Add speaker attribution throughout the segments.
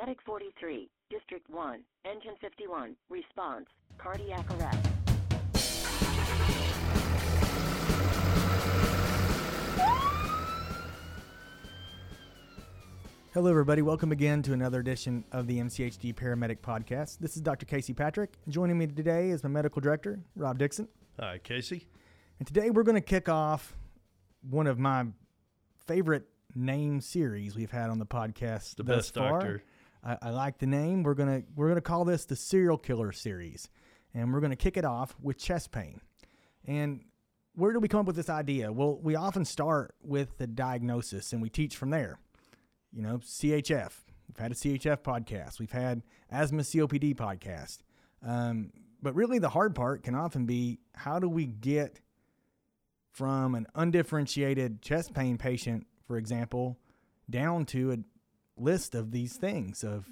Speaker 1: Medic 43, District 1, Engine 51, response, cardiac arrest.
Speaker 2: Hello, everybody. Welcome again to another edition of the MCHD Paramedic Podcast. This is Dr. Casey Patrick. Joining me today is my medical director, Rob Dixon.
Speaker 3: Hi, Casey.
Speaker 2: And today we're going to kick off one of my favorite name series we've had on the podcast.
Speaker 3: The
Speaker 2: thus
Speaker 3: best
Speaker 2: far.
Speaker 3: doctor.
Speaker 2: I, I like the name. We're gonna we're gonna call this the serial killer series, and we're gonna kick it off with chest pain. And where do we come up with this idea? Well, we often start with the diagnosis, and we teach from there. You know, CHF. We've had a CHF podcast. We've had asthma COPD podcast. Um, but really, the hard part can often be how do we get from an undifferentiated chest pain patient, for example, down to a list of these things of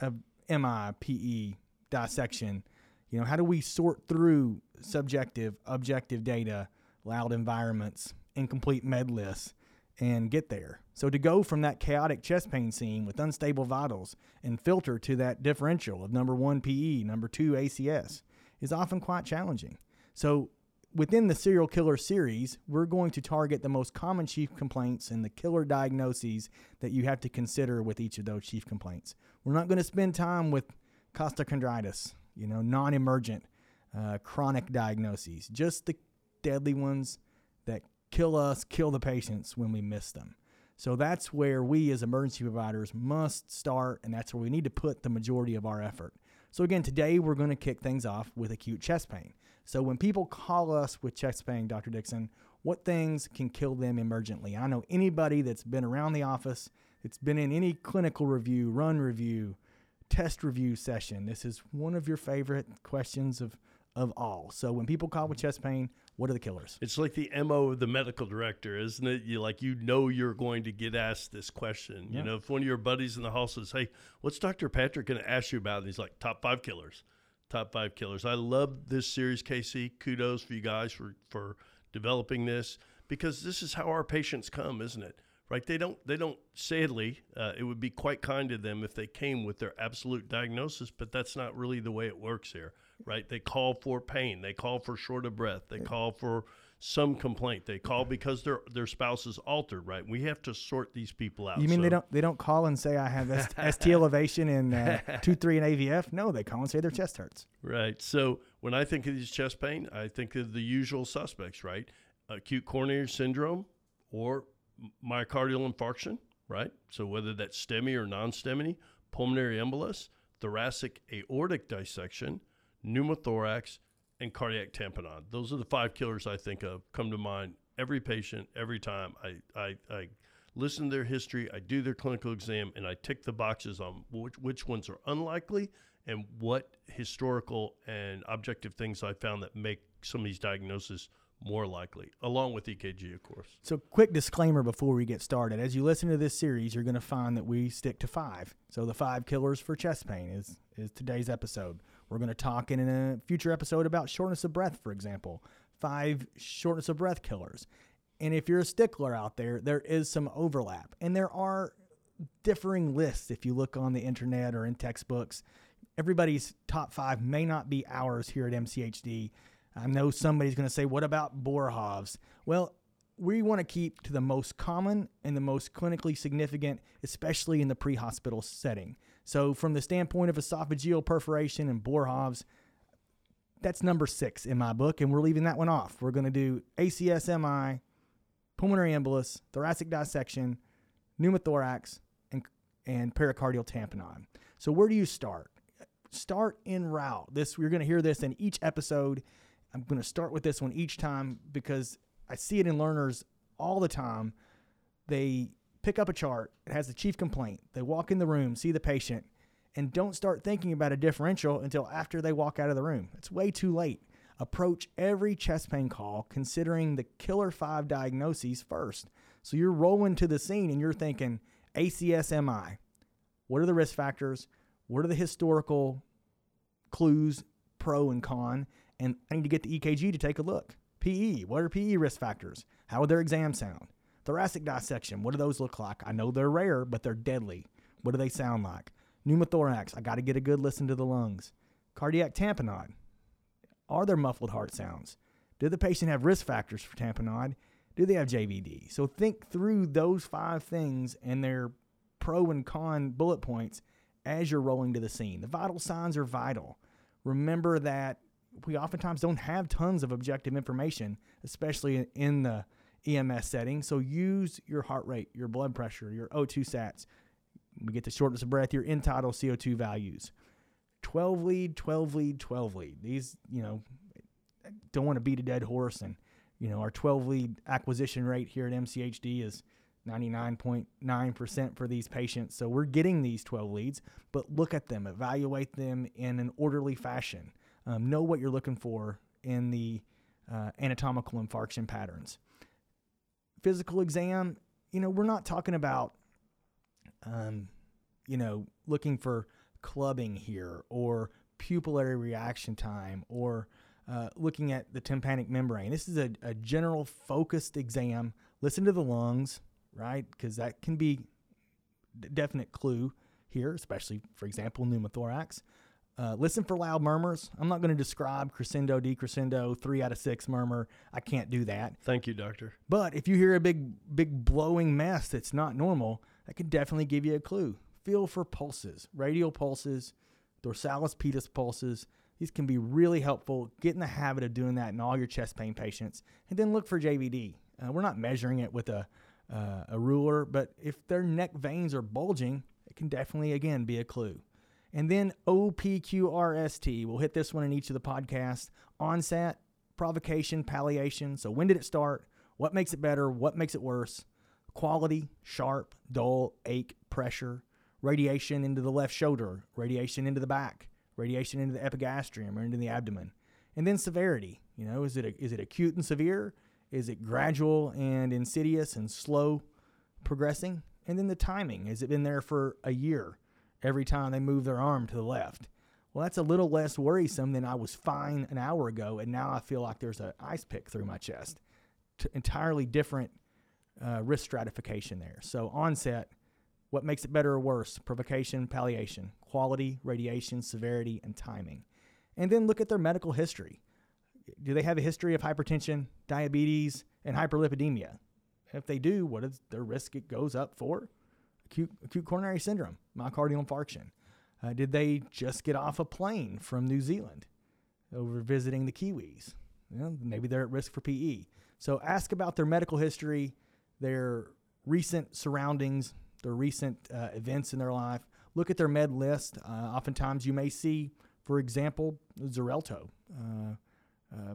Speaker 2: of MI, PE, dissection. You know, how do we sort through subjective, objective data, loud environments, incomplete med lists, and get there? So to go from that chaotic chest pain scene with unstable vitals and filter to that differential of number one PE, number two ACS is often quite challenging. So within the serial killer series, we're going to target the most common chief complaints and the killer diagnoses that you have to consider with each of those chief complaints. We're not going to spend time with costochondritis, you know, non-emergent uh, chronic diagnoses, just the deadly ones that kill us, kill the patients when we miss them. So that's where we as emergency providers must start, and that's where we need to put the majority of our effort. So again, today we're going to kick things off with acute chest pain. So when people call us with chest pain, Dr. Dixon, what things can kill them emergently? I know anybody that's been around the office, that's been in any clinical review, run review, test review session. This is one of your favorite questions of of all. So when people call with chest pain, what are the killers?
Speaker 3: It's like the MO of the medical director, isn't it? You like you know you're going to get asked this question.
Speaker 2: Yeah.
Speaker 3: You know, if one of your buddies in the hall says, Hey, what's Dr. Patrick gonna ask you about? And he's like, Top five killers. Top five killers. I love this series, Casey. Kudos for you guys for, for developing this because this is how our patients come, isn't it? Right? They don't. They don't. Sadly, uh, it would be quite kind to them if they came with their absolute diagnosis, but that's not really the way it works here. Right? They call for pain. They call for short of breath. They call for some complaint. They call because their their spouse is altered. Right? We have to sort these people out.
Speaker 2: You mean they don't they don't call and say I have S- ST elevation and uh, two three and AVF? No, they call and say their chest hurts.
Speaker 3: Right. So when I think of these chest pain, I think of the usual suspects, right? Acute coronary syndrome or myocardial infarction, right? So whether that's STEMI or non-STEMI, pulmonary embolus, thoracic aortic dissection, pneumothorax, and cardiac tamponade. Those are the five killers I think of. Come to mind every patient, every time. I, I, I listen to their history, I do their clinical exam, and I tick the boxes on which, which ones are unlikely and what historical and objective things I found that make some of these diagnoses more likely, along with EKG, of course.
Speaker 2: So, quick disclaimer before we get started. As you listen to this series, you're going to find that we stick to five. So, the five killers for chest pain is, is today's episode. We're going to talk in a future episode about shortness of breath, for example. Five shortness of breath killers. And if you're a stickler out there, there is some overlap. And there are differing lists if you look on the internet or in textbooks. Everybody's top five may not be ours here at MCHD. I know somebody's going to say, what about Boerhaave's? Well, we want to keep to the most common and the most clinically significant, especially in the pre hospital setting. So, from the standpoint of esophageal perforation and Boerhaave's, that's number six in my book, and we're leaving that one off. We're going to do ACSMI, pulmonary embolus, thoracic dissection, pneumothorax, and, and pericardial tamponade. So, where do you start? Start in route. This we're going to hear this in each episode. I'm going to start with this one each time because I see it in learners all the time. They pick up a chart, it has the chief complaint. They walk in the room, see the patient, and don't start thinking about a differential until after they walk out of the room. It's way too late. Approach every chest pain call considering the killer five diagnoses first. So you're rolling to the scene and you're thinking ACSMI. What are the risk factors? What are the historical clues, pro and con? And I need to get the EKG to take a look. PE, what are PE risk factors? How would their exam sound? Thoracic dissection, what do those look like? I know they're rare, but they're deadly. What do they sound like? Pneumothorax. I got to get a good listen to the lungs. Cardiac tamponade. Are there muffled heart sounds? Did the patient have risk factors for tamponade? Do they have JVD? So think through those five things and their pro and con bullet points as you're rolling to the scene. The vital signs are vital. Remember that we oftentimes don't have tons of objective information, especially in the EMS setting. So use your heart rate, your blood pressure, your O2 sats. We get the shortness of breath, your tidal CO2 values. 12 lead, 12 lead, 12 lead. These, you know, don't want to beat a dead horse. And, you know, our 12 lead acquisition rate here at MCHD is 99.9% for these patients. So we're getting these 12 leads, but look at them, evaluate them in an orderly fashion. Um, know what you're looking for in the uh, anatomical infarction patterns. Physical exam, you know, we're not talking about, um, you know, looking for clubbing here or pupillary reaction time or uh, looking at the tympanic membrane. This is a, a general focused exam. Listen to the lungs, right? Because that can be a definite clue here, especially, for example, pneumothorax. Uh, listen for loud murmurs. I'm not going to describe crescendo, decrescendo, three out of six murmur. I can't do that.
Speaker 3: Thank you, doctor.
Speaker 2: But if you hear a big, big blowing mess that's not normal, that can definitely give you a clue. Feel for pulses, radial pulses, dorsalis pedis pulses. These can be really helpful. Get in the habit of doing that in all your chest pain patients, and then look for JVD. Uh, we're not measuring it with a uh, a ruler, but if their neck veins are bulging, it can definitely again be a clue. And then OPQRST. We'll hit this one in each of the podcasts. Onset, provocation, palliation. So when did it start? What makes it better? What makes it worse? Quality, sharp, dull, ache, pressure, radiation into the left shoulder, radiation into the back, radiation into the epigastrium or into the abdomen. And then severity. You know, is it a, is it acute and severe? Is it gradual and insidious and slow progressing? And then the timing. Has it been there for a year? Every time they move their arm to the left. Well, that's a little less worrisome than I was fine an hour ago, and now I feel like there's an ice pick through my chest. T- entirely different uh, risk stratification there. So, onset, what makes it better or worse? Provocation, palliation, quality, radiation, severity, and timing. And then look at their medical history. Do they have a history of hypertension, diabetes, and hyperlipidemia? If they do, what is their risk it goes up for? Acute, acute coronary syndrome, myocardial infarction? Uh, did they just get off a plane from New Zealand over visiting the Kiwis? Maybe they're at risk for PE. So ask about their medical history, their recent surroundings, their recent uh, events in their life. Look at their med list. Uh, oftentimes, you may see, for example, Xarelto, uh, uh,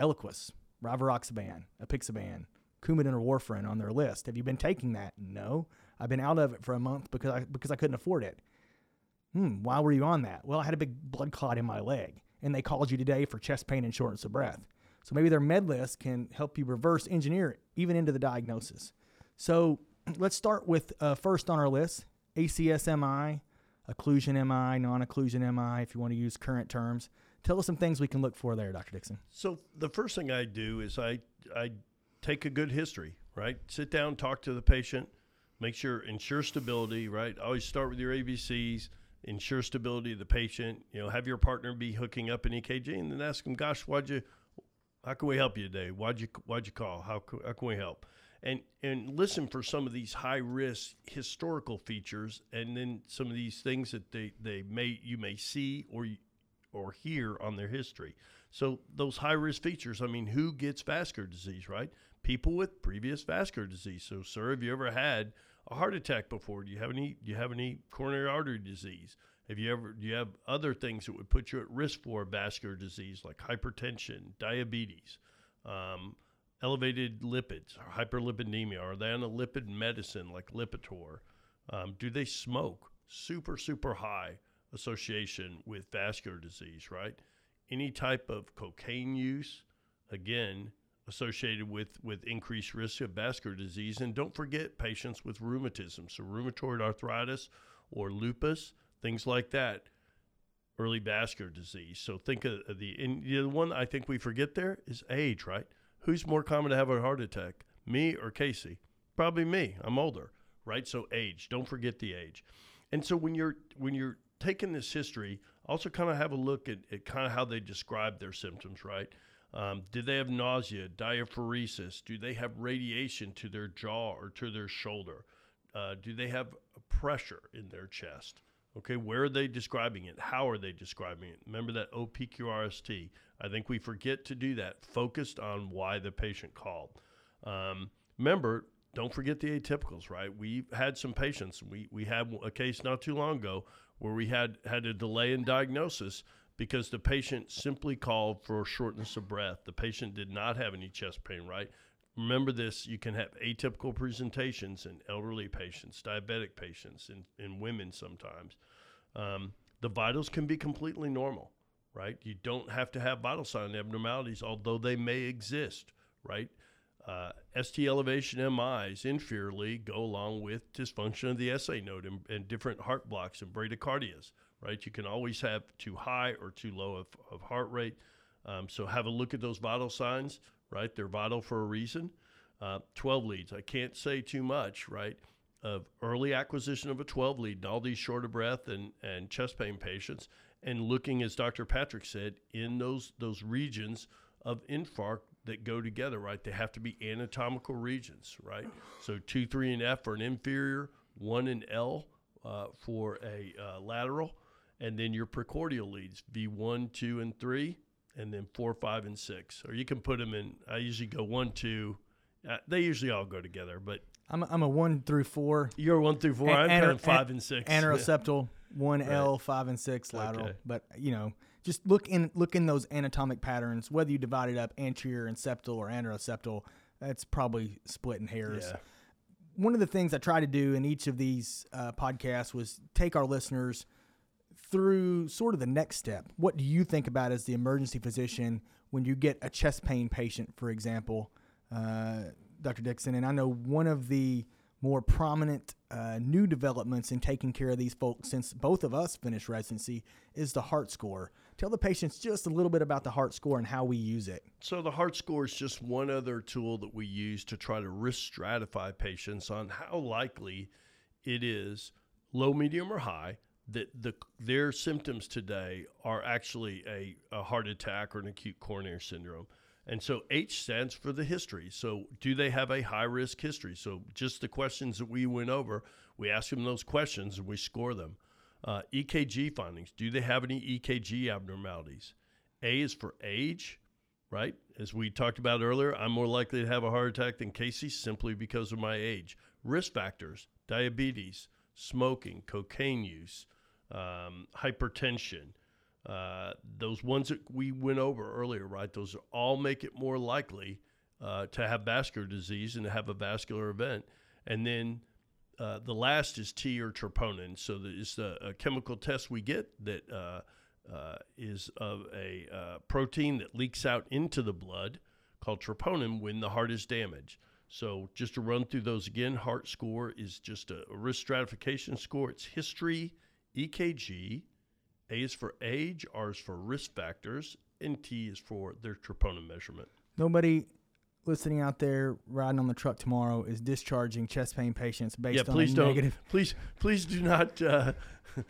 Speaker 2: Eliquis, rivaroxaban, apixaban, Coumadin or warfarin on their list. Have you been taking that? No. I've been out of it for a month because I because I couldn't afford it. Hmm, why were you on that? Well, I had a big blood clot in my leg, and they called you today for chest pain and shortness of breath. So maybe their med list can help you reverse engineer it even into the diagnosis. So let's start with uh, first on our list ACSMI, occlusion MI, non occlusion MI, if you want to use current terms. Tell us some things we can look for there, Dr. Dixon.
Speaker 3: So the first thing I do is I I take a good history, right? Sit down, talk to the patient, make sure ensure stability, right? Always start with your ABCs, ensure stability of the patient. You know, have your partner be hooking up an EKG, and then ask them, "Gosh, why'd you? How can we help you today? Why'd you Why'd you call? How how can we help?" And and listen for some of these high risk historical features, and then some of these things that they they may you may see or or hear on their history. So those high risk features, I mean, who gets vascular disease, right? People with previous vascular disease. So, sir, have you ever had a heart attack before? Do you have any? Do you have any coronary artery disease? Have you ever? Do you have other things that would put you at risk for vascular disease, like hypertension, diabetes, um, elevated lipids, or hyperlipidemia? Are they on a lipid medicine like Lipitor? Um, do they smoke? Super, super high association with vascular disease, right? Any type of cocaine use, again, associated with, with increased risk of vascular disease. And don't forget patients with rheumatism, so rheumatoid arthritis or lupus, things like that, early vascular disease. So think of the, and the one I think we forget there is age, right? Who's more common to have a heart attack, me or Casey? Probably me. I'm older, right? So age, don't forget the age. And so when you're when you're taking this history, also kind of have a look at, at kind of how they describe their symptoms, right? Um, do they have nausea, diaphoresis? Do they have radiation to their jaw or to their shoulder? Uh, do they have pressure in their chest? Okay, where are they describing it? How are they describing it? Remember that OPQRST. I think we forget to do that, focused on why the patient called. Um, remember, don't forget the atypicals, right? We've had some patients. We, we had a case not too long ago where we had, had a delay in diagnosis because the patient simply called for shortness of breath. The patient did not have any chest pain, right? Remember this you can have atypical presentations in elderly patients, diabetic patients, in, in women sometimes. Um, the vitals can be completely normal, right? You don't have to have vital sign abnormalities, although they may exist, right? Uh, ST elevation MIs inferiorly go along with dysfunction of the SA node and, and, different heart blocks and bradycardias, right? You can always have too high or too low of, of heart rate. Um, so have a look at those vital signs, right? They're vital for a reason. Uh, 12 leads, I can't say too much, right? Of early acquisition of a 12 lead in all these short of breath and, and chest pain patients, and looking, as Dr. Patrick said, in those those regions of infarct that go together, right? They have to be anatomical regions, right? So two, three, and F for an inferior, one and L uh, for a uh, lateral, and then your precordial leads, V1, 2, and 3, and then 4, 5, and 6. Or you can put them in, I usually go 1, 2. Uh, they usually all go together, but.
Speaker 2: I'm a, I'm a 1 through 4.
Speaker 3: You're 1 through 4. I'm kind of 5 and 6.
Speaker 2: Anteroseptal, 1L, right. 5 and 6 lateral. Okay. But, you know, just look in look in those anatomic patterns. Whether you divide it up anterior and septal or anteroseptal, that's probably splitting hairs. Yeah. One of the things I try to do in each of these uh, podcasts was take our listeners through sort of the next step. What do you think about as the emergency physician when you get a chest pain patient, for example, uh, Dr. Dixon? And I know one of the more prominent uh, new developments in taking care of these folks since both of us finished residency is the heart score. Tell the patients just a little bit about the heart score and how we use it.
Speaker 3: So, the heart score is just one other tool that we use to try to risk stratify patients on how likely it is, low, medium, or high, that the, their symptoms today are actually a, a heart attack or an acute coronary syndrome. And so H stands for the history. So, do they have a high risk history? So, just the questions that we went over, we ask them those questions and we score them. Uh, EKG findings. Do they have any EKG abnormalities? A is for age, right? As we talked about earlier, I'm more likely to have a heart attack than Casey simply because of my age. Risk factors diabetes, smoking, cocaine use, um, hypertension. Uh, those ones that we went over earlier, right? Those all make it more likely uh, to have vascular disease and to have a vascular event. And then uh, the last is T or troponin. So it's a, a chemical test we get that uh, uh, is of a uh, protein that leaks out into the blood called troponin when the heart is damaged. So just to run through those again, heart score is just a, a risk stratification score. It's history, EKG. A is for age, R is for risk factors, and T is for their troponin measurement.
Speaker 2: Nobody listening out there riding on the truck tomorrow is discharging chest pain patients based
Speaker 3: yeah,
Speaker 2: on a
Speaker 3: don't,
Speaker 2: negative.
Speaker 3: Please, please do not. Uh,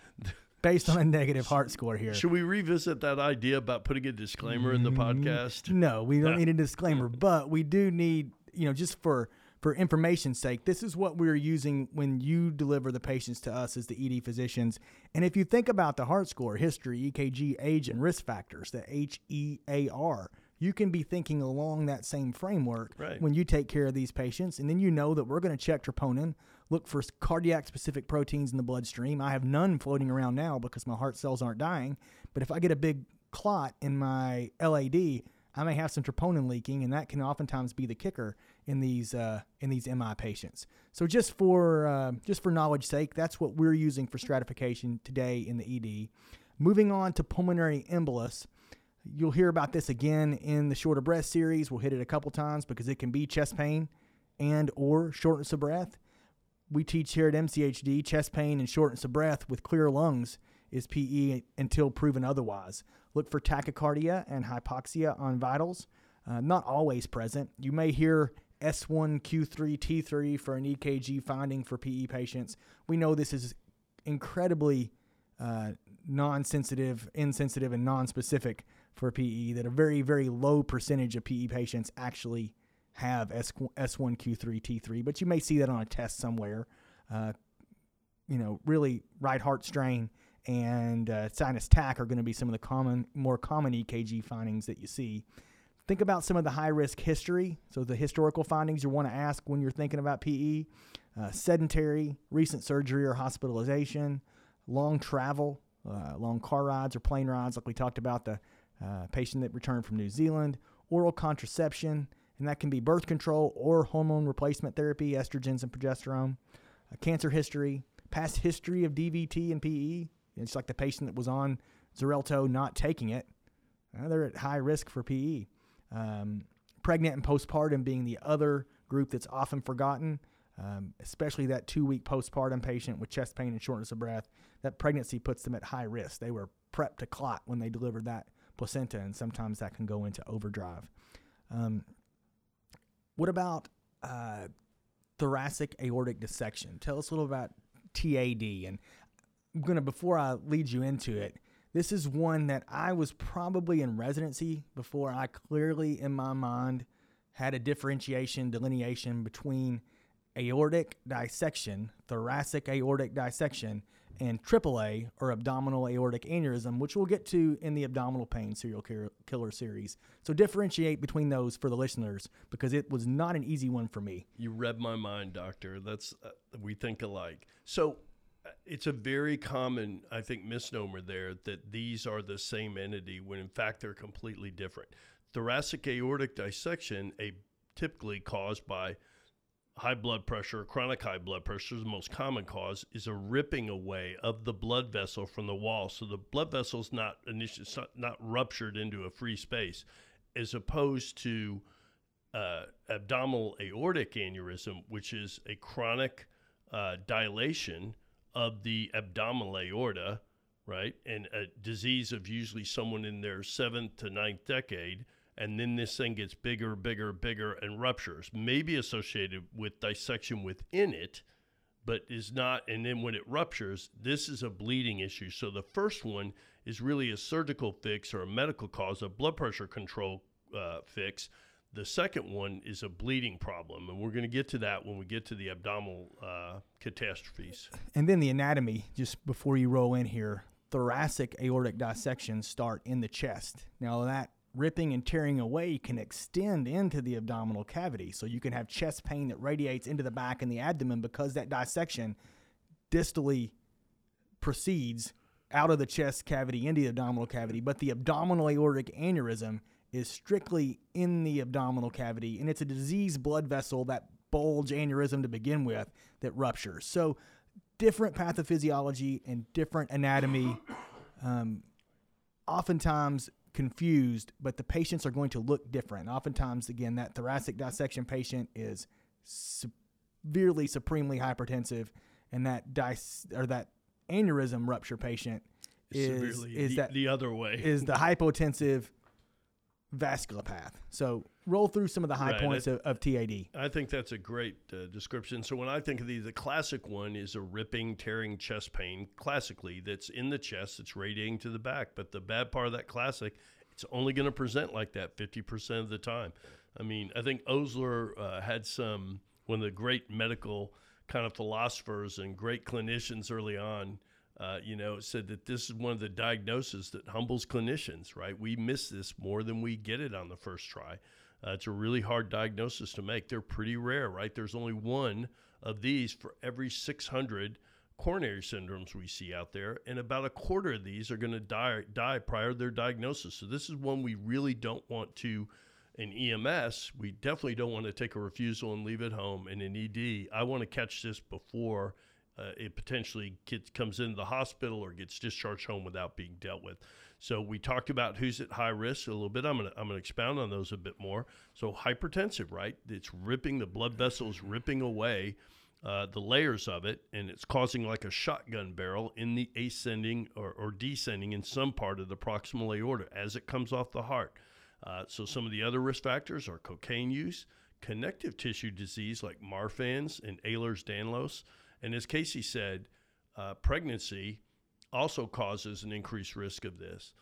Speaker 2: based on a negative heart score here.
Speaker 3: Should we revisit that idea about putting a disclaimer in the mm-hmm. podcast?
Speaker 2: No, we don't need a disclaimer, but we do need, you know, just for for information's sake, this is what we're using when you deliver the patients to us as the ED physicians. And if you think about the heart score, history, EKG, age, and risk factors, the HEAR, you can be thinking along that same framework
Speaker 3: right.
Speaker 2: when you take care of these patients. And then you know that we're going to check troponin, look for cardiac specific proteins in the bloodstream. I have none floating around now because my heart cells aren't dying. But if I get a big clot in my LAD, I may have some troponin leaking, and that can oftentimes be the kicker in these uh, in these MI patients. So just for uh, just for knowledge sake, that's what we're using for stratification today in the ED. Moving on to pulmonary embolus. You'll hear about this again in the short of breath series. We'll hit it a couple times because it can be chest pain and or shortness of breath. We teach here at MCHD chest pain and shortness of breath with clear lungs is PE until proven otherwise. Look for tachycardia and hypoxia on vitals. Uh, not always present. You may hear S1, Q3, T3 for an EKG finding for PE patients. We know this is incredibly uh, non-sensitive, insensitive, and non-specific for PE. That a very very low percentage of PE patients actually have S S1Q3 T3, but you may see that on a test somewhere. Uh, you know, really right heart strain and uh, sinus tach are going to be some of the common, more common EKG findings that you see. Think about some of the high risk history. So, the historical findings you want to ask when you're thinking about PE uh, sedentary, recent surgery or hospitalization, long travel, uh, long car rides or plane rides, like we talked about the uh, patient that returned from New Zealand, oral contraception, and that can be birth control or hormone replacement therapy, estrogens and progesterone, cancer history, past history of DVT and PE. It's like the patient that was on Xarelto not taking it. Uh, they're at high risk for PE. Um, pregnant and postpartum being the other group that's often forgotten, um, especially that two week postpartum patient with chest pain and shortness of breath. That pregnancy puts them at high risk. They were prepped to clot when they delivered that placenta, and sometimes that can go into overdrive. Um, what about uh, thoracic aortic dissection? Tell us a little about TAD. And To, before I lead you into it, this is one that I was probably in residency before I clearly in my mind had a differentiation, delineation between aortic dissection, thoracic aortic dissection, and AAA or abdominal aortic aneurysm, which we'll get to in the abdominal pain serial killer series. So differentiate between those for the listeners because it was not an easy one for me.
Speaker 3: You read my mind, doctor. That's uh, we think alike. So it's a very common, I think, misnomer there that these are the same entity when in fact they're completely different. Thoracic aortic dissection, a typically caused by high blood pressure, chronic high blood pressure is the most common cause, is a ripping away of the blood vessel from the wall. So the blood vessel is not initially not, ruptured into a free space, as opposed to uh, abdominal aortic aneurysm, which is a chronic uh, dilation of the abdominal aorta, right, and a disease of usually someone in their seventh to ninth decade and then this thing gets bigger, bigger, bigger, and ruptures. Maybe associated with dissection within it, but is not. And then when it ruptures, this is a bleeding issue. So the first one is really a surgical fix or a medical cause, a blood pressure control uh, fix. The second one is a bleeding problem, and we're going to get to that when we get to the abdominal uh, catastrophes.
Speaker 2: And then the anatomy, just before you roll in here, thoracic aortic dissections start in the chest. Now that ripping and tearing away can extend into the abdominal cavity. So you can have chest pain that radiates into the back and the abdomen because that dissection distally proceeds out of the chest cavity into the abdominal cavity. But the abdominal aortic aneurysm is strictly in the abdominal cavity, and it's a diseased blood vessel, that bulge aneurysm to begin with, that ruptures. So different pathophysiology and different anatomy. Um, oftentimes confused, but the patients are going to look different. Oftentimes, again, that thoracic dissection patient is severely supremely hypertensive, and that dis- or that aneurysm rupture patient is is
Speaker 3: the,
Speaker 2: that
Speaker 3: the other way
Speaker 2: is the hypotensive vasculopath. So roll through some of the high right. points of, of, TAD.
Speaker 3: I think that's a great uh, description. So when I think of these, the classic one is a ripping, tearing chest pain. Classically, that's in the chest, it's radiating to the back. But the bad part of that classic, it's only going to present like that 50% of the time. I mean, I think Osler uh, had some one of the great medical kind of philosophers and great clinicians early on uh, you know, said that this is one of the diagnoses that humbles clinicians, right? We miss this more than we get it on the first try. Uh, it's a really hard diagnosis to make. They're pretty rare, right? There's only one of these for every 600 coronary syndromes we see out there, and about a quarter of these are going to die die prior to their diagnosis. So this is one we really don't want to. In EMS, we definitely don't want to take a refusal and leave it home. And in an ED, I want to catch this before uh, it potentially gets, comes into the hospital or gets discharged home without being dealt with. So we talked about who's at high risk a little bit. I'm gonna I'm gonna expound on those a bit more. So hypertensive, right? It's ripping the blood vessels, ripping away uh, the layers of it, and it's causing like a shotgun barrel in the ascending or, or descending in some part of the proximal aorta as it comes off the heart. Uh, so some of the other risk factors are cocaine use, connective tissue disease like Marfan's and Ehlers-Danlos. And as Casey said, uh, pregnancy also causes an increased risk of this.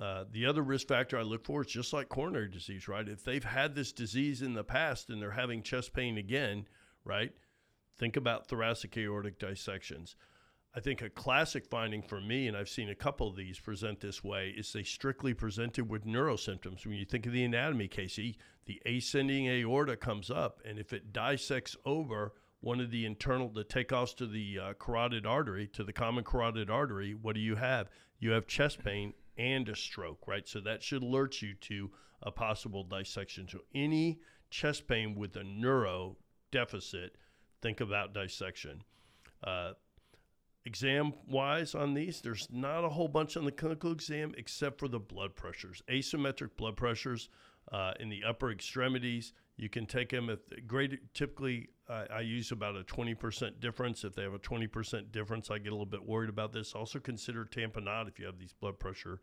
Speaker 3: Uh, the other risk factor I look for is just like coronary disease, right? If they've had this disease in the past and they're having chest pain again, right? Think about thoracic aortic dissections. I think a classic finding for me, and I've seen a couple of these present this way, is they strictly presented with neurosymptoms. When you think of the anatomy, Casey, the ascending aorta comes up, and if it dissects over one of the internal, the takeoffs to the uh, carotid artery, to the common carotid artery, what do you have? You have chest pain and a stroke, right? So that should alert you to a possible dissection. So any chest pain with a neuro deficit, think about dissection. Uh, exam wise on these, there's not a whole bunch on the clinical exam except for the blood pressures. Asymmetric blood pressures uh, in the upper extremities. You can take them at great. Typically, uh, I use about a 20% difference. If they have a 20% difference, I get a little bit worried about this. Also consider tamponade if you have these blood pressure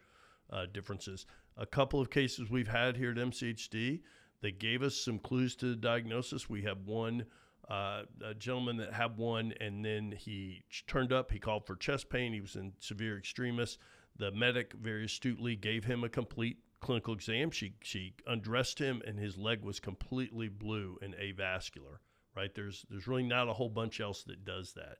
Speaker 3: uh, differences. A couple of cases we've had here at MCHD, they gave us some clues to the diagnosis. We have one uh, a gentleman that had one, and then he turned up. He called for chest pain. He was in severe extremis. The medic very astutely gave him a complete clinical exam. She she undressed him, and his leg was completely blue and avascular. Right there's there's really not a whole bunch else that does that.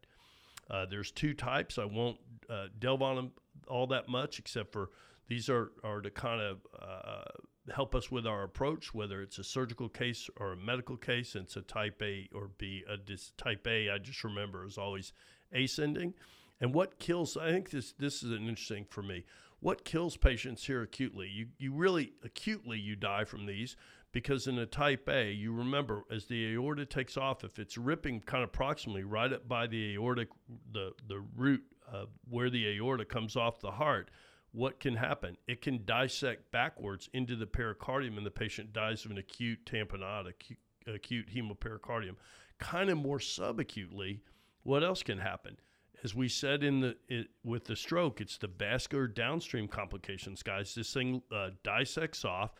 Speaker 3: Uh, there's two types. I won't uh, delve on them all that much, except for these are are to kind of uh, help us with our approach, whether it's a surgical case or a medical case. It's a type A or B. A dis, type A, I just remember, is always ascending. And what kills, I think this, this is an interesting for me. What kills patients here acutely? You, you really, acutely, you die from these because in a type A, you remember as the aorta takes off, if it's ripping kind of proximally right up by the aortic, the, the root uh, where the aorta comes off the heart, what can happen? It can dissect backwards into the pericardium, and the patient dies of an acute tamponade, acute, acute hemopericardium. Kind of more subacutely, what else can happen? As we said in the it, with the stroke, it's the vascular downstream complications, guys. This thing uh, dissects off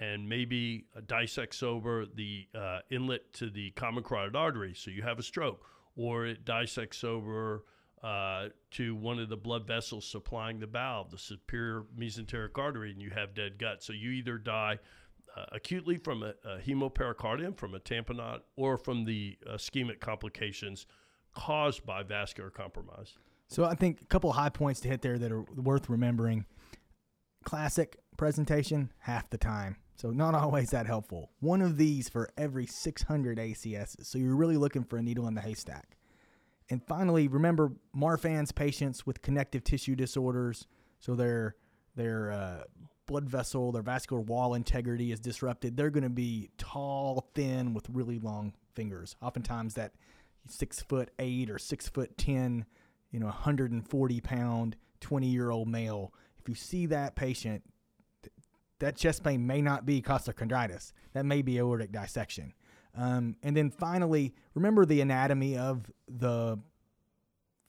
Speaker 3: and maybe uh, dissects over the uh, inlet to the common carotid artery, so you have a stroke, or it dissects over uh, to one of the blood vessels supplying the valve, the superior mesenteric artery, and you have dead gut. So you either die uh, acutely from a, a, hemopericardium, from a tamponade, or from the ischemic complications caused by vascular compromise.
Speaker 2: So I think a couple of high points to hit there that are worth remembering. Classic presentation, half the time. So not always that helpful. One of these for every 600 ACS. So you're really looking for a needle in the haystack. And finally, remember Marfan's patients with connective tissue disorders, so their their uh, blood vessel, their vascular wall integrity is disrupted. They're going to be tall, thin, with really long fingers. Oftentimes, that six foot eight or six foot ten, you know, 140 pound, 20 year old male. If you see that patient, that chest pain may not be costochondritis. That may be aortic dissection. Um, and then finally, remember the anatomy of the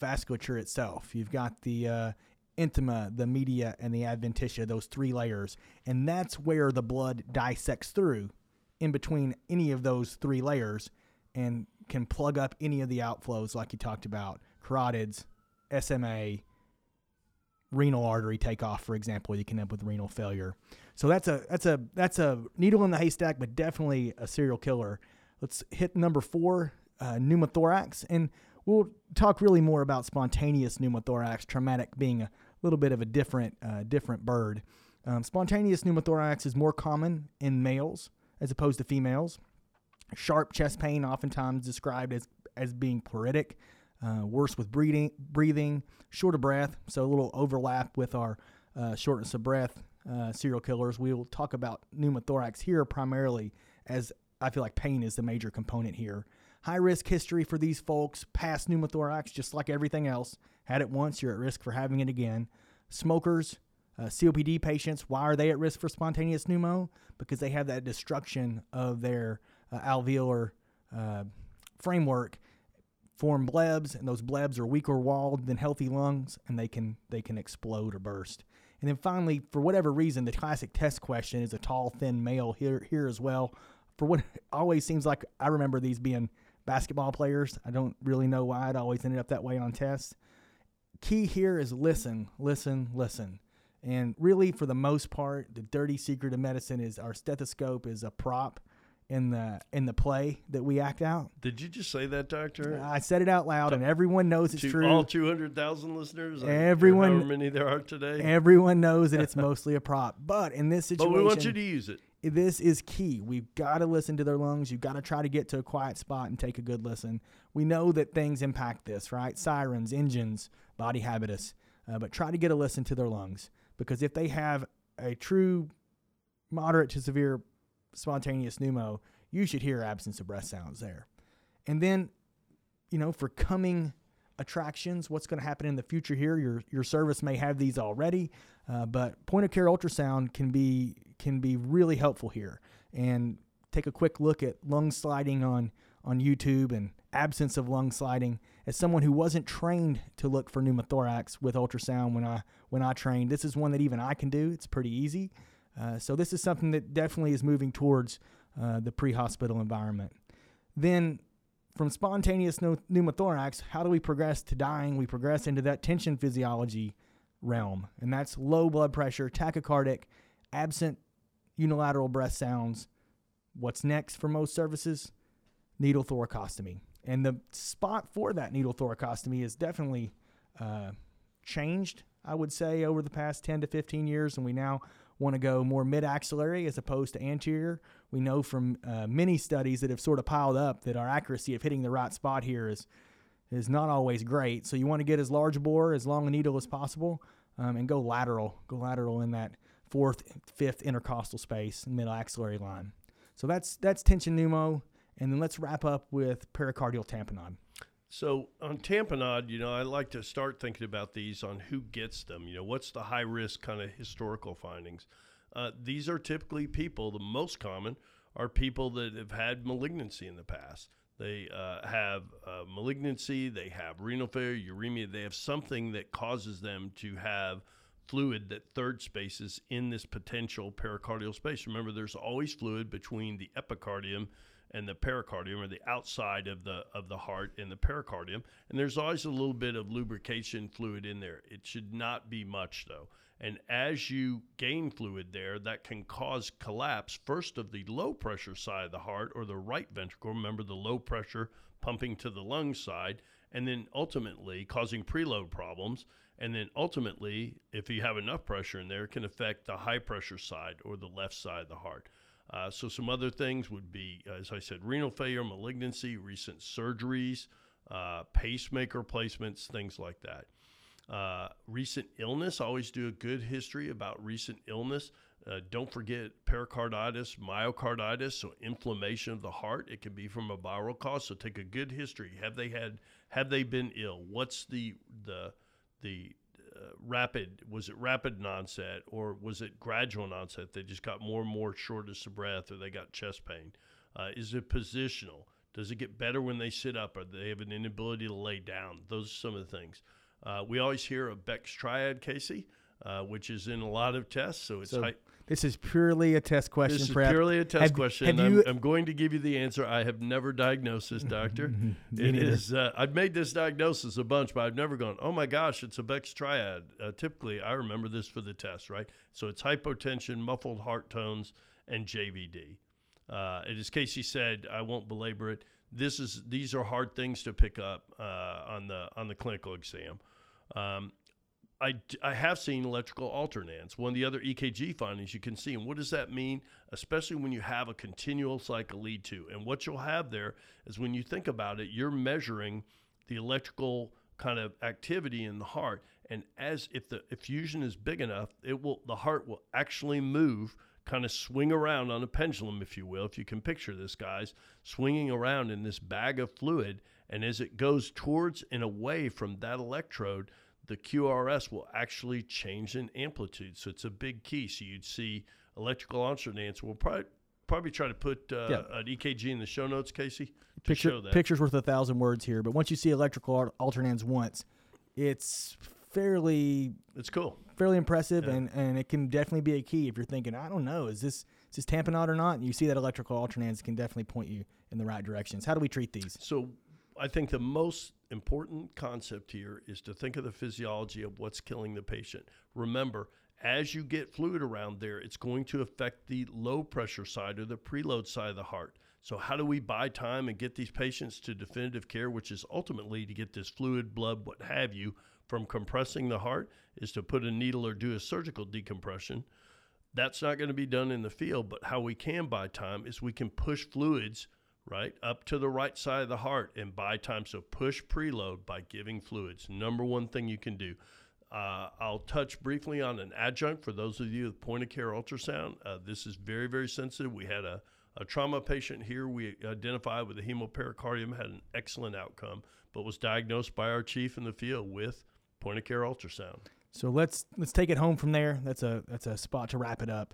Speaker 2: vasculature itself. You've got the uh, intima, the media, and the adventitia, those three layers. And that's where the blood dissects through in between any of those three layers and can plug up any of the outflows, like you talked about carotids, SMA, renal artery takeoff, for example, you can end up with renal failure. So that's a that's a that's a needle in the haystack, but definitely a serial killer. Let's hit number four, uh, pneumothorax, and we'll talk really more about spontaneous pneumothorax, traumatic being a little bit of a different uh, different bird. Um, spontaneous pneumothorax is more common in males as opposed to females. Sharp chest pain, oftentimes described as as being pleuritic, uh, worse with breathing, breathing, short of breath. So a little overlap with our uh, shortness of breath uh, serial killers. We will talk about pneumothorax here primarily as I feel like pain is the major component here. High risk history for these folks, past pneumothorax, just like everything else. Had it once, you're at risk for having it again. Smokers, uh, COPD patients, why are they at risk for spontaneous pneumo? Because they have that destruction of their alveolar uh, framework, form blebs, and those blebs are weaker walled than healthy lungs, and they can they can explode or burst. And then finally, for whatever reason, the classic test question is a tall, thin male here here as well for what always seems like I remember these being basketball players. I don't really know why it always ended up that way on tests. key here is listen, listen, listen. And really, for the most part, the dirty secret of medicine is our stethoscope is a prop in the in the play that we act out.
Speaker 3: Did you just say that, Doctor?
Speaker 2: I said it out loud, and everyone knows it's
Speaker 3: to
Speaker 2: true.
Speaker 3: all 200,000 listeners?
Speaker 2: Everyone-
Speaker 3: However many there are today?
Speaker 2: Everyone knows that it's mostly a prop, but in this situation, but
Speaker 3: we want you to use it.
Speaker 2: this is key. We've got to listen to their lungs. You've got to try to get to a quiet spot and take a good listen. We know that things impact this, right? Sirens, engines, body habitus, uh, but try to get a listen to their lungs because if they have a true moderate to severe spontaneous pneumo, you should hear absence of breath sounds there. And then, you know, for coming attractions, what's going to happen in the future here? Your your service may have these already, uh, but point of care ultrasound can be can be really helpful here. And take a quick look at lung sliding on on YouTube and absence of lung sliding. As someone who wasn't trained to look for pneumothorax with ultrasound when I when I trained, this is one that even I can do. It's pretty easy. Uh, so this is something that definitely is moving towards uh, the pre-hospital environment. Then from spontaneous pneumothorax, how do we progress to dying? We progress into that tension physiology realm, and that's low blood pressure, tachycardic, absent unilateral breath sounds. What's next for most services? Needle thoracostomy. And the spot for that needle thoracostomy is definitely uh, changed, I would say, over the past 10 to 15 years. And we now want to go more mid axillary as opposed to anterior. We know from uh, many studies that have sort of piled up that our accuracy of hitting the right spot here is is not always great. So you want to get as large bore, as long a needle as possible, um, and go lateral. Go lateral in that fourth, fifth intercostal space, middle axillary line. So that's that's tension pneumo, and then let's wrap up with pericardial tamponade.
Speaker 3: So on tamponade, you know, I like to start thinking about these on who gets them. You know, what's the high risk kind of historical findings? Uh, these are typically people. The most common are people that have had malignancy in the past. They uh, have uh, malignancy, they have renal failure, uremia. They have something that causes them to have fluid that third spaces in this potential pericardial space. Remember, there's always fluid between the epicardium and the pericardium, or the outside of the of the heart and the pericardium, and there's always a little bit of lubrication fluid in there. It should not be much though. And as you gain fluid there, that can cause collapse first of the low pressure side of the heart or the right ventricle. Remember the low pressure pumping to the lung side, and then ultimately causing preload problems. And then ultimately, if you have enough pressure in there, it can affect the high pressure side or the left side of the heart. Uh, so some other things would be, as I said, renal failure, malignancy, recent surgeries, uh, pacemaker placements, things like that. Uh, recent illness, always do a good history about recent illness. Uh, don't forget pericarditis, myocarditis, so inflammation of the heart. It can be from a viral cause. So take a good history. Have they had? Have they been ill? What's the the the uh, rapid? Was it rapid onset or was it gradual onset? They just got more and more shortness of breath, or they got chest pain. Uh, is it positional? Does it get better when they sit up, or they have an inability to lay down? Those are some of the things. Uh, we always hear of Beck's triad, Casey, uh, which is in a lot of tests. So it's
Speaker 2: So
Speaker 3: high,
Speaker 2: this is purely a test question.
Speaker 3: this is
Speaker 2: prep.
Speaker 3: purely a test
Speaker 2: Have-
Speaker 3: question.
Speaker 2: have you-
Speaker 3: I'm, I'm going to give you the answer. I have never diagnosed this, doctor. It is. Uh, I've made this diagnosis a bunch, but I've never gone. Oh my gosh, it's a Beck's triad. Uh, typically, I remember this for the test, right? So it's hypotension, muffled heart tones, and JVD. Uh, and as Casey said, I won't belabor it. This is these are hard things to pick up uh, on the on the clinical exam. Um, I, I have seen electrical alternans. One of the other EKG findings you can see. And what does that mean? Especially when you have a continual cycle lead to. And what you'll have there is when you think about it, you're measuring the electrical kind of activity in the heart. And as if the effusion is big enough, it will the heart will actually move, kind of swing around on a pendulum, if you will, if you can picture this, guys, swinging around in this bag of fluid. And as it goes towards and away from that electrode, the QRS will actually change in amplitude. So it's a big key. So you'd see electrical alternans. We'll probably probably try to put uh,
Speaker 2: Yeah.
Speaker 3: an EKG in the show notes, Casey, to
Speaker 2: Picture,
Speaker 3: show that.
Speaker 2: pictures worth a thousand words here, but once you see electrical al- alternans once, it's fairly
Speaker 3: It's cool.
Speaker 2: fairly impressive,
Speaker 3: Yeah.
Speaker 2: and, and it can definitely be a key if you're thinking, I don't know, is this is this tamponade or not? And you see that electrical alternans can definitely point you in the right directions. How do we treat these?
Speaker 3: So I think the most important concept here is to think of the physiology of what's killing the patient. Remember, as you get fluid around there, it's going to affect the low pressure side or the preload side of the heart. So, how do we buy time and get these patients to definitive care, which is ultimately to get this fluid, blood, what have you, from compressing the heart, is to put a needle or do a surgical decompression. That's not going to be done in the field, but how we can buy time is we can push fluids right up to the right side of the heart and buy time. So, push preload by giving fluids. Number one thing you can do. Uh, I'll touch briefly on an adjunct for those of you with point of care ultrasound. Uh, this is very, very sensitive. We had a a trauma patient here we identified with a hemopericardium had an excellent outcome, but was diagnosed by our chief in the field with point of care ultrasound.
Speaker 2: So let's let's take it home from there. That's a that's a spot to wrap it up.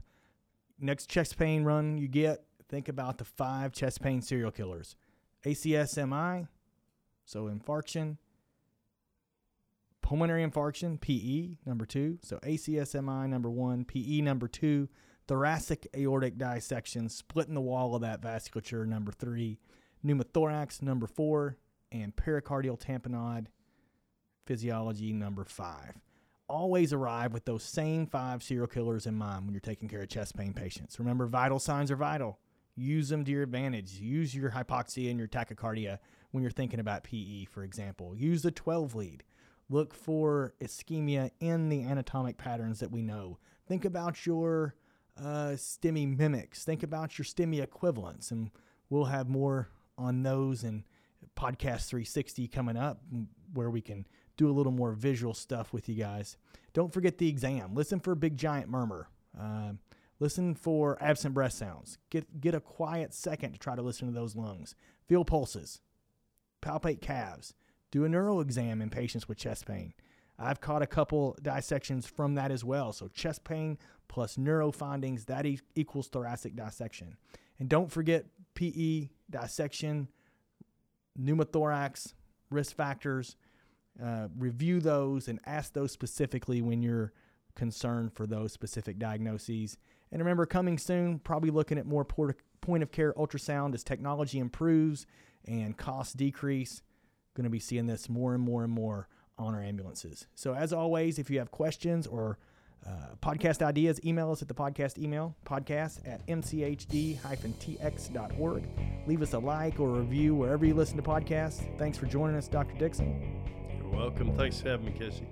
Speaker 2: Next chest pain run you get, think about the five chest pain serial killers. ACSMI, so infarction, pulmonary infarction, PE number 2, so ACSMI number 1, PE number 2, thoracic aortic dissection, splitting the wall of that vasculature, number three, pneumothorax, number four, and pericardial tamponade physiology, number five. Always arrive with those same five serial killers in mind when you're taking care of chest pain patients. Remember, vital signs are vital. Use them to your advantage. Use your hypoxia and your tachycardia when you're thinking about PE, for example. Use the 12 lead. Look for ischemia in the anatomic patterns that we know. Think about your uh, STEMI mimics. Think about your STEMI equivalents, and we'll have more on those and podcast 360 coming up where we can do a little more visual stuff with you guys. Don't forget the exam. Listen for big giant murmur. Uh, listen for absent breath sounds. Get get a quiet second to try to listen to those lungs. Feel pulses. Palpate calves. Do a neuro exam in patients with chest pain. I've caught a couple dissections from that as well. So chest pain plus neuro findings, that e- equals thoracic dissection. And don't forget PE, dissection, pneumothorax, risk factors. Uh, review those and ask those specifically when you're concerned for those specific diagnoses. And remember, coming soon, probably looking at more point of care ultrasound as technology improves and costs decrease. Going to be seeing this more and more and more on our ambulances. So, as always, if you have questions or uh, podcast ideas, email us at the podcast email, podcast at mchd-tx.org. Leave us a like or a review wherever you listen to podcasts. Thanks for joining us, Dr. Dixon.
Speaker 3: You're welcome. Thanks for having me, Casey.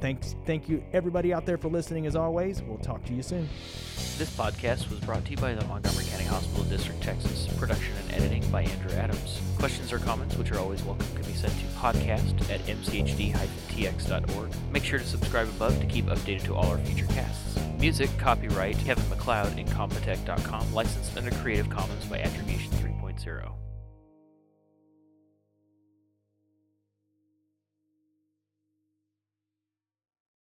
Speaker 2: Thanks, thank you, everybody out there, for listening as always. We'll talk to you soon.
Speaker 4: This podcast was brought to you by the Montgomery County Hospital District, Texas. Production and editing by Andrew Adams. Questions or comments, which are always welcome, can be sent to podcast at mchd-tx.org. Make sure to subscribe above to keep updated to all our future casts. Music, copyright, Kevin MacLeod, Incompetech.com, licensed under Creative Commons by Attribution 3.0.